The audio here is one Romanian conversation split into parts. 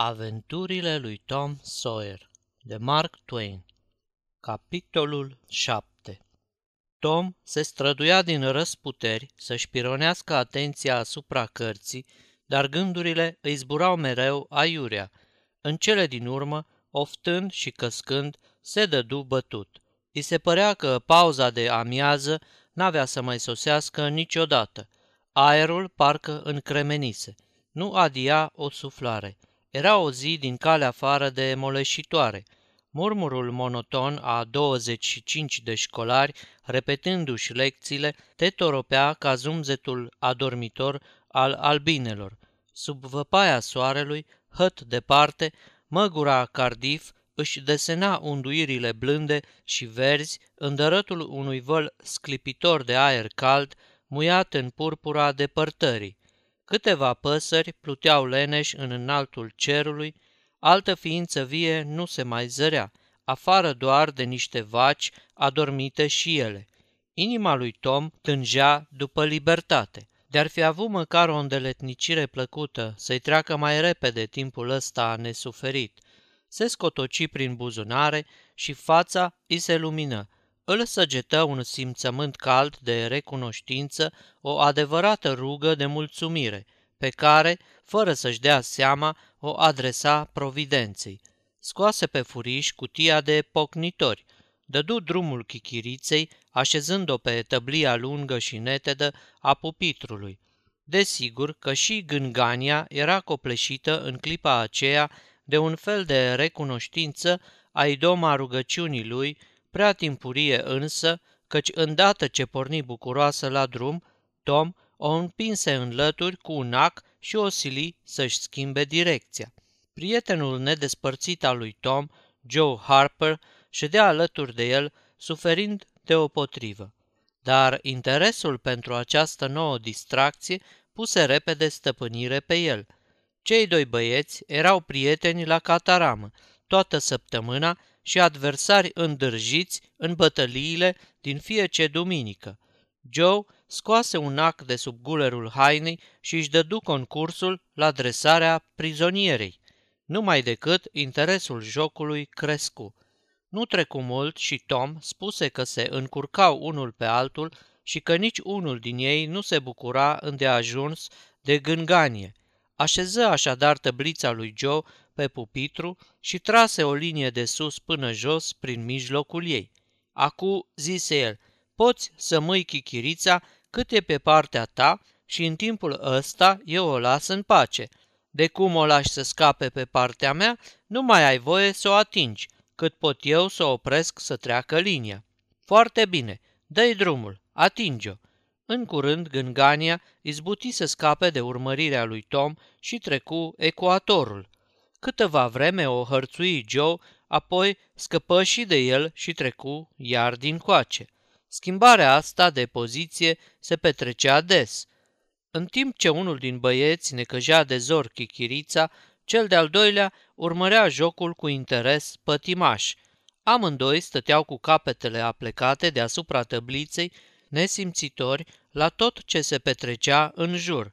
Aventurile lui Tom Sawyer de Mark Twain Capitolul 7 Tom se străduia din răsputeri să-și pironească atenția asupra cărții, dar gândurile îi zburau mereu aiurea. În cele din urmă, oftând și căscând, se dădu bătut. I se părea că pauza de amiază n-avea să mai sosească niciodată. Aerul parcă încremenise. Nu adia o suflare – era o zi din calea afară de moleșitoare. Murmurul monoton a 25 de școlari, repetându-și lecțiile, te toropea ca zumzetul adormitor al albinelor. Sub văpaia soarelui, hăt departe, măgura Cardif își desena unduirile blânde și verzi în dărătul unui văl sclipitor de aer cald, muiat în purpura depărtării. Câteva păsări pluteau leneș în înaltul cerului, altă ființă vie nu se mai zărea, afară doar de niște vaci adormite și ele. Inima lui Tom tângea după libertate. De-ar fi avut măcar o îndeletnicire plăcută, să-i treacă mai repede timpul ăsta nesuferit. Se scotoci prin buzunare și fața îi se lumină, îl săgetă un simțământ cald de recunoștință, o adevărată rugă de mulțumire, pe care, fără să-și dea seama, o adresa providenței. Scoase pe furiș cutia de pocnitori, dădu drumul chichiriței, așezând-o pe tăblia lungă și netedă a pupitrului. Desigur că și gângania era copleșită în clipa aceea de un fel de recunoștință a idoma rugăciunii lui prea timpurie însă, căci îndată ce porni bucuroasă la drum, Tom o împinse în lături cu un ac și o sili să-și schimbe direcția. Prietenul nedespărțit al lui Tom, Joe Harper, ședea alături de el, suferind deopotrivă. Dar interesul pentru această nouă distracție puse repede stăpânire pe el. Cei doi băieți erau prieteni la cataramă, toată săptămâna și adversari îndârjiți în bătăliile din fiece duminică. Joe scoase un ac de sub gulerul hainei și își dădu concursul la dresarea prizonierei. Numai decât interesul jocului crescu. Nu trecu mult și Tom spuse că se încurcau unul pe altul și că nici unul din ei nu se bucura îndeajuns de gânganie. Așeză așadar tăblița lui Joe pe pupitru și trase o linie de sus până jos prin mijlocul ei. Acu, zise el, poți să mâi chichirița cât e pe partea ta și în timpul ăsta eu o las în pace. De cum o lași să scape pe partea mea, nu mai ai voie să o atingi, cât pot eu să opresc să treacă linia. Foarte bine, dă-i drumul, atinge-o. În curând, Gângania izbuti să scape de urmărirea lui Tom și trecu ecuatorul. Câteva vreme o hărțui Joe, apoi scăpă și de el și trecu iar din coace. Schimbarea asta de poziție se petrecea des. În timp ce unul din băieți necăjea de zor chichirița, cel de-al doilea urmărea jocul cu interes pătimaș. Amândoi stăteau cu capetele aplecate deasupra tăbliței, nesimțitori la tot ce se petrecea în jur.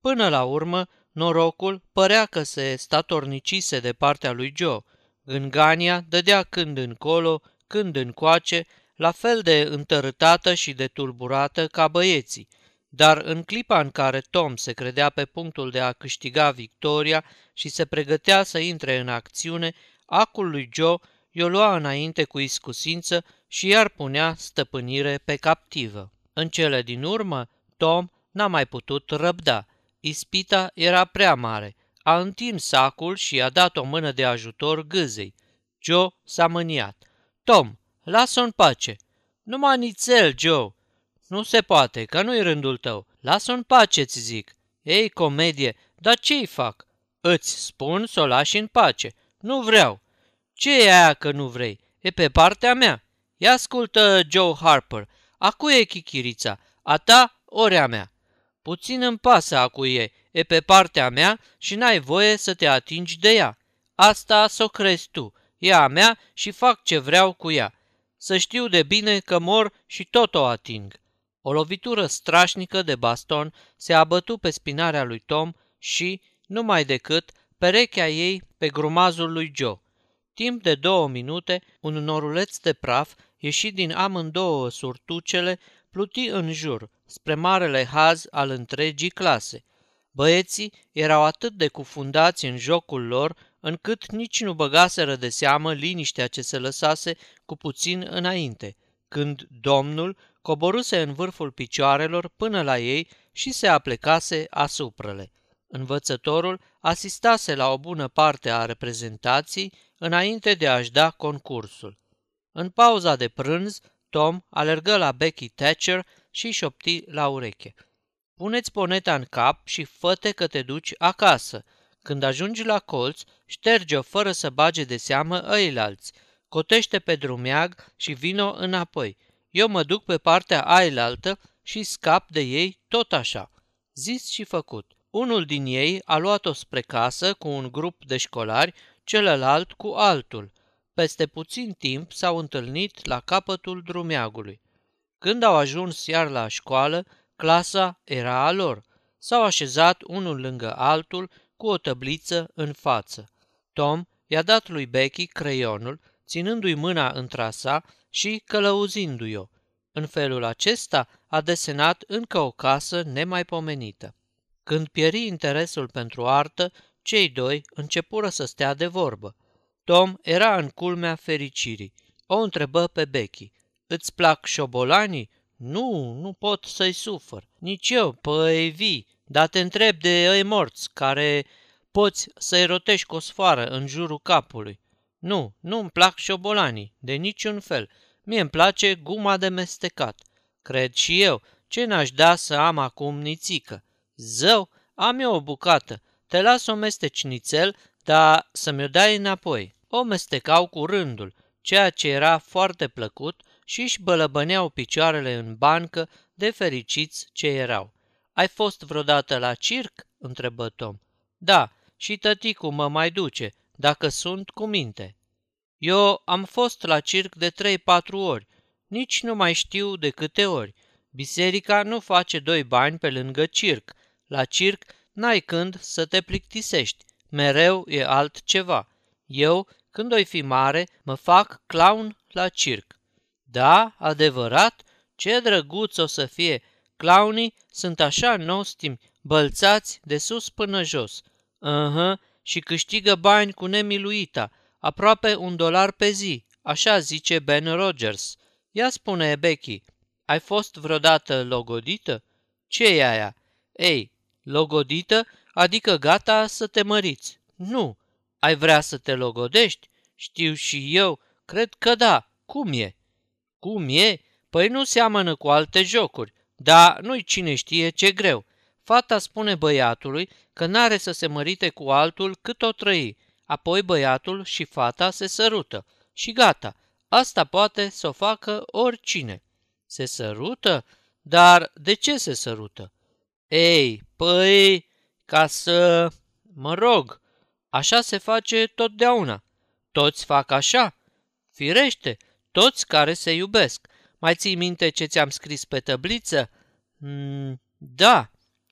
Până la urmă, Norocul părea că se statornicise de partea lui Joe. Gângania dădea când încolo, când încoace, la fel de întărâtată și de tulburată ca băieții. Dar în clipa în care Tom se credea pe punctul de a câștiga victoria și se pregătea să intre în acțiune, acul lui Joe i-o lua înainte cu iscusință și iar punea stăpânire pe captivă. În cele din urmă, Tom n-a mai putut răbda – Ispita era prea mare. A întins sacul și a dat o mână de ajutor gâzei. Joe s-a mâniat. Tom, lasă-o în pace. Numai nițel, Joe. Nu se poate, că nu-i rândul tău. Lasă-o în pace, ți zic. Ei, comedie, dar ce-i fac? Îți spun să o lași în pace. Nu vreau. Ce e aia că nu vrei? E pe partea mea. Ia ascultă, Joe Harper. Acu e chichirița. A ta ori a mea. Puțin îmi pasă acu e, e pe partea mea și n-ai voie să te atingi de ea. Asta s-o crezi tu, e a mea și fac ce vreau cu ea. Să știu de bine că mor și tot o ating. O lovitură strașnică de baston se abătu pe spinarea lui Tom și, numai decât, perechea ei pe grumazul lui Joe. Timp de două minute, un noruleț de praf ieși din amândouă surtucele, pluti în jur, spre marele haz al întregii clase. Băieții erau atât de cufundați în jocul lor, încât nici nu băgaseră de seamă liniștea ce se lăsase cu puțin înainte, când domnul coboruse în vârful picioarelor până la ei și se aplecase asupra-le. Învățătorul asistase la o bună parte a reprezentației înainte de a-și da concursul. În pauza de prânz, Tom alergă la Becky Thatcher și șopti la ureche. Puneți poneta în cap și fă că te duci acasă. Când ajungi la colț, șterge-o fără să bage de seamă ăilalți. Cotește pe drumeag și vino înapoi. Eu mă duc pe partea ailaltă și scap de ei tot așa. Zis și făcut. Unul din ei a luat-o spre casă cu un grup de școlari, celălalt cu altul. Peste puțin timp s-au întâlnit la capătul drumeagului. Când au ajuns iar la școală, clasa era a lor. S-au așezat unul lângă altul cu o tăbliță în față. Tom i-a dat lui Becky creionul, ținându-i mâna între sa și călăuzindu-i-o. În felul acesta a desenat încă o casă nemaipomenită. Când pieri interesul pentru artă, cei doi începură să stea de vorbă. Tom era în culmea fericirii. O întrebă pe Becky. Îți plac șobolanii? Nu, nu pot să-i sufăr. Nici eu, păi vii, dar te întreb de ei morți, care poți să-i rotești cu o sfoară în jurul capului. Nu, nu-mi plac șobolanii, de niciun fel. Mie îmi place guma de mestecat. Cred și eu, ce n-aș da să am acum nițică. Zău, am eu o bucată, te las o mesteci nițel, dar să mi-o dai înapoi. O mestecau cu rândul, ceea ce era foarte plăcut și își bălăbăneau picioarele în bancă de fericiți ce erau. Ai fost vreodată la circ?" întrebă Tom. Da, și tăticu mă mai duce, dacă sunt cu minte. Eu am fost la circ de trei-patru ori, nici nu mai știu de câte ori. Biserica nu face doi bani pe lângă circ. La circ n-ai când să te plictisești, mereu e altceva. Eu, când oi fi mare, mă fac clown la circ. Da, adevărat? Ce drăguț o să fie! Clownii sunt așa nostimi, bălțați de sus până jos. uh și câștigă bani cu nemiluita, aproape un dolar pe zi, așa zice Ben Rogers. Ia spune, Becky, ai fost vreodată logodită? ce e aia? Ei, logodită adică gata să te măriți. Nu, ai vrea să te logodești? Știu și eu, cred că da. Cum e? Cum e? Păi nu seamănă cu alte jocuri, dar nu-i cine știe ce greu. Fata spune băiatului că n-are să se mărite cu altul cât o trăi, apoi băiatul și fata se sărută și gata, asta poate să o facă oricine. Se sărută? Dar de ce se sărută? Ei, păi, ca să... Mă rog, așa se face totdeauna. Toți fac așa? Firește, toți care se iubesc. Mai ții minte ce ți-am scris pe tăbliță? Mm, da.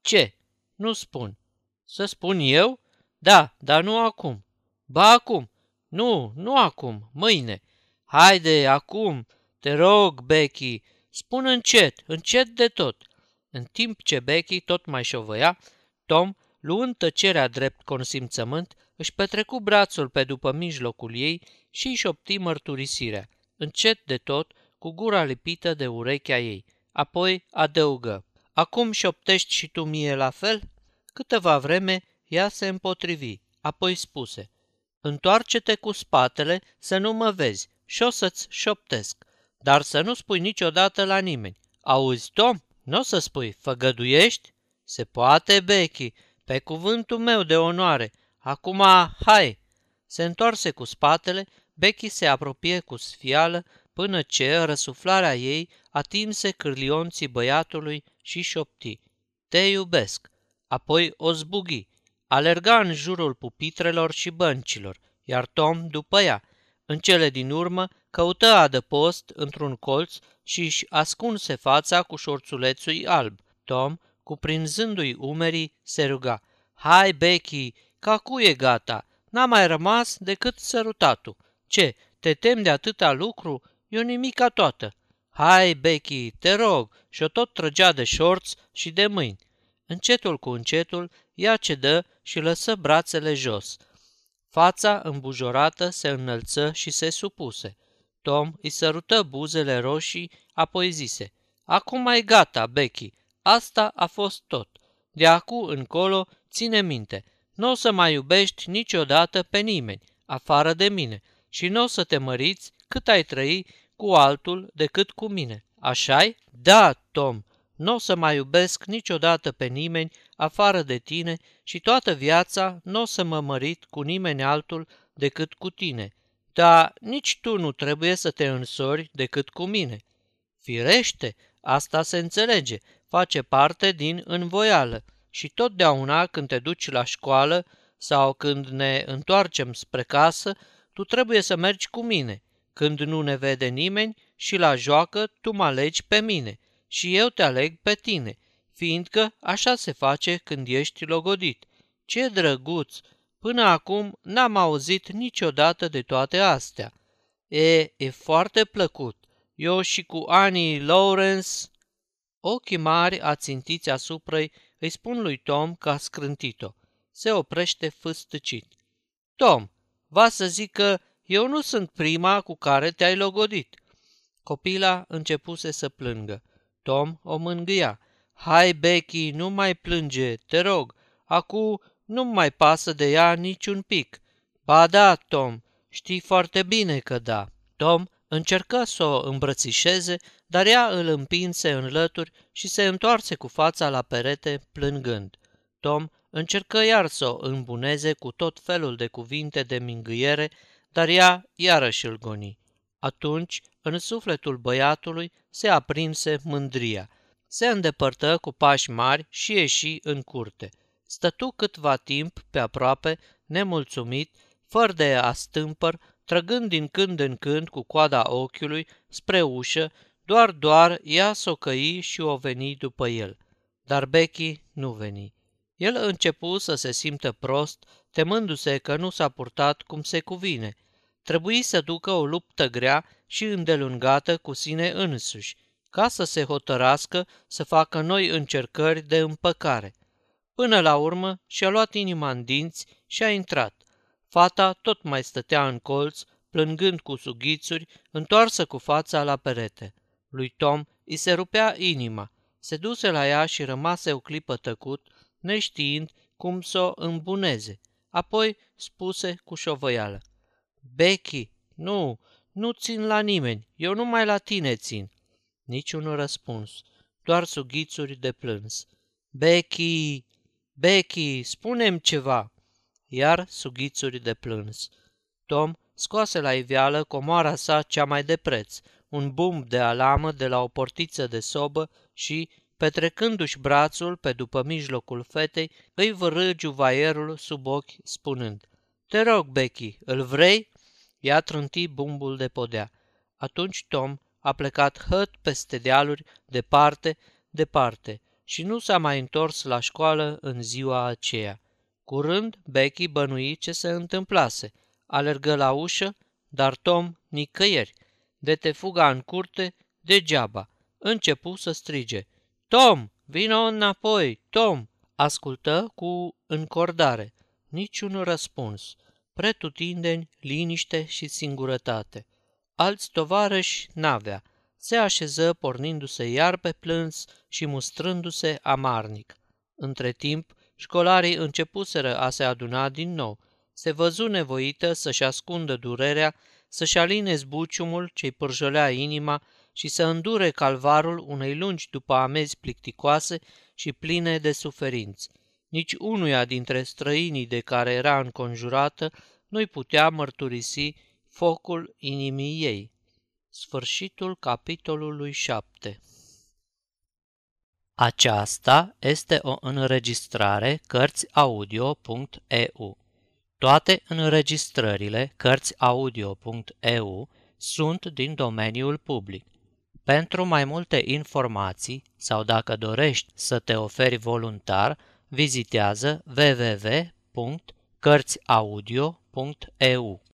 Ce? Nu spun. Să spun eu? Da, dar nu acum. Ba acum. Nu, nu acum, mâine. Haide, acum. Te rog, Becky, spun încet, încet de tot. În timp ce Becky tot mai șovăia, Tom, luând tăcerea drept consimțământ, își petrecu brațul pe după mijlocul ei și își șopti mărturisirea, încet de tot, cu gura lipită de urechea ei. Apoi adăugă, Acum șoptești și tu mie la fel?" Câteva vreme ea se împotrivi, apoi spuse, Întoarce-te cu spatele să nu mă vezi și o să-ți șoptesc, dar să nu spui niciodată la nimeni. Auzi, Tom? Nu o să spui, făgăduiești? Se poate, Becky, pe cuvântul meu de onoare. Acum, hai! Se întoarse cu spatele, Becky se apropie cu sfială până ce răsuflarea ei atinse cârlionții băiatului și șopti. Te iubesc! Apoi o zbughi. Alerga în jurul pupitrelor și băncilor, iar Tom după ea. În cele din urmă căută adăpost într-un colț și își ascunse fața cu șorțulețul alb. Tom, cuprinzându-i umerii, se ruga. Hai, Becky, Cacu e gata, n-a mai rămas decât sărutatul. Ce, te tem de atâta lucru? E o nimica toată. Hai, Becky, te rog, și-o tot trăgea de șorț și de mâini. Încetul cu încetul, ea cedă și lăsă brațele jos. Fața îmbujorată se înălță și se supuse. Tom îi sărută buzele roșii, apoi zise, Acum mai gata, Becky, asta a fost tot. De acum încolo, ține minte, nu o să mai iubești niciodată pe nimeni, afară de mine, și nu o să te măriți cât ai trăi cu altul decât cu mine. Așa-i? Da, Tom, nu o să mai iubesc niciodată pe nimeni afară de tine și toată viața nu o să mă mărit cu nimeni altul decât cu tine. Dar nici tu nu trebuie să te însori decât cu mine. Firește, asta se înțelege, face parte din învoială și totdeauna când te duci la școală sau când ne întoarcem spre casă, tu trebuie să mergi cu mine. Când nu ne vede nimeni și la joacă, tu mă alegi pe mine și eu te aleg pe tine, fiindcă așa se face când ești logodit. Ce drăguț! Până acum n-am auzit niciodată de toate astea. E, e foarte plăcut. Eu și cu Annie Lawrence... Ochii mari ațintiți asupra îi spun lui Tom că a scrântit-o. Se oprește fâstăcit. Tom, va să zic că eu nu sunt prima cu care te-ai logodit. Copila începuse să plângă. Tom o mângâia. Hai, Becky, nu mai plânge, te rog. Acu nu mai pasă de ea niciun pic. Ba da, Tom, știi foarte bine că da. Tom încercă să o îmbrățișeze, dar ea îl împinse în lături și se întoarse cu fața la perete, plângând. Tom încercă iar să o îmbuneze cu tot felul de cuvinte de mingâiere, dar ea iarăși îl goni. Atunci, în sufletul băiatului se aprinse mândria. Se îndepărtă cu pași mari și ieși în curte. Stătu câtva timp pe aproape, nemulțumit, fără de a stâmpăr, trăgând din când în când cu coada ochiului spre ușă, doar doar ea s-o căi și o veni după el. Dar Becky nu veni. El începu să se simtă prost, temându-se că nu s-a purtat cum se cuvine. Trebuie să ducă o luptă grea și îndelungată cu sine însuși, ca să se hotărască să facă noi încercări de împăcare. Până la urmă și-a luat inima în dinți și a intrat. Fata tot mai stătea în colț, plângând cu sughițuri, întoarsă cu fața la perete. Lui Tom îi se rupea inima. Se duse la ea și rămase o clipă tăcut, neștiind cum să o îmbuneze. Apoi spuse cu șovăială. Becky, nu, nu țin la nimeni, eu numai la tine țin. Niciun răspuns, doar sughițuri de plâns. Becky, Becky, spunem ceva! Iar sughițuri de plâns. Tom scoase la iveală comoara sa cea mai de preț, un bum de alamă de la o portiță de sobă și, petrecându-și brațul pe după mijlocul fetei, îi vărâ juvaierul sub ochi, spunând, Te rog, Becky, îl vrei?" Ea trânti bumbul de podea. Atunci Tom a plecat hăt peste dealuri, departe, departe, și nu s-a mai întors la școală în ziua aceea. Curând, Becky bănui ce se întâmplase. Alergă la ușă, dar Tom nicăieri. De te fuga în curte, degeaba. Începu să strige. Tom, vino înapoi, Tom! Ascultă cu încordare. Niciun răspuns. Pretutindeni, liniște și singurătate. Alți tovarăși n-avea. Se așeză pornindu-se iar pe plâns și mustrându-se amarnic. Între timp, școlarii începuseră a se aduna din nou. Se văzu nevoită să-și ascundă durerea, să-și aline zbuciumul ce-i pârjolea inima și să îndure calvarul unei lungi după amezi plicticoase și pline de suferinți. Nici unuia dintre străinii de care era înconjurată nu-i putea mărturisi focul inimii ei. Sfârșitul capitolului 7 Aceasta este o înregistrare Cărțiaudio.eu. Toate înregistrările Cărțiaudio.eu sunt din domeniul public. Pentru mai multe informații sau dacă dorești să te oferi voluntar, vizitează www.cărțiaudio.eu Cărțiaudio.eu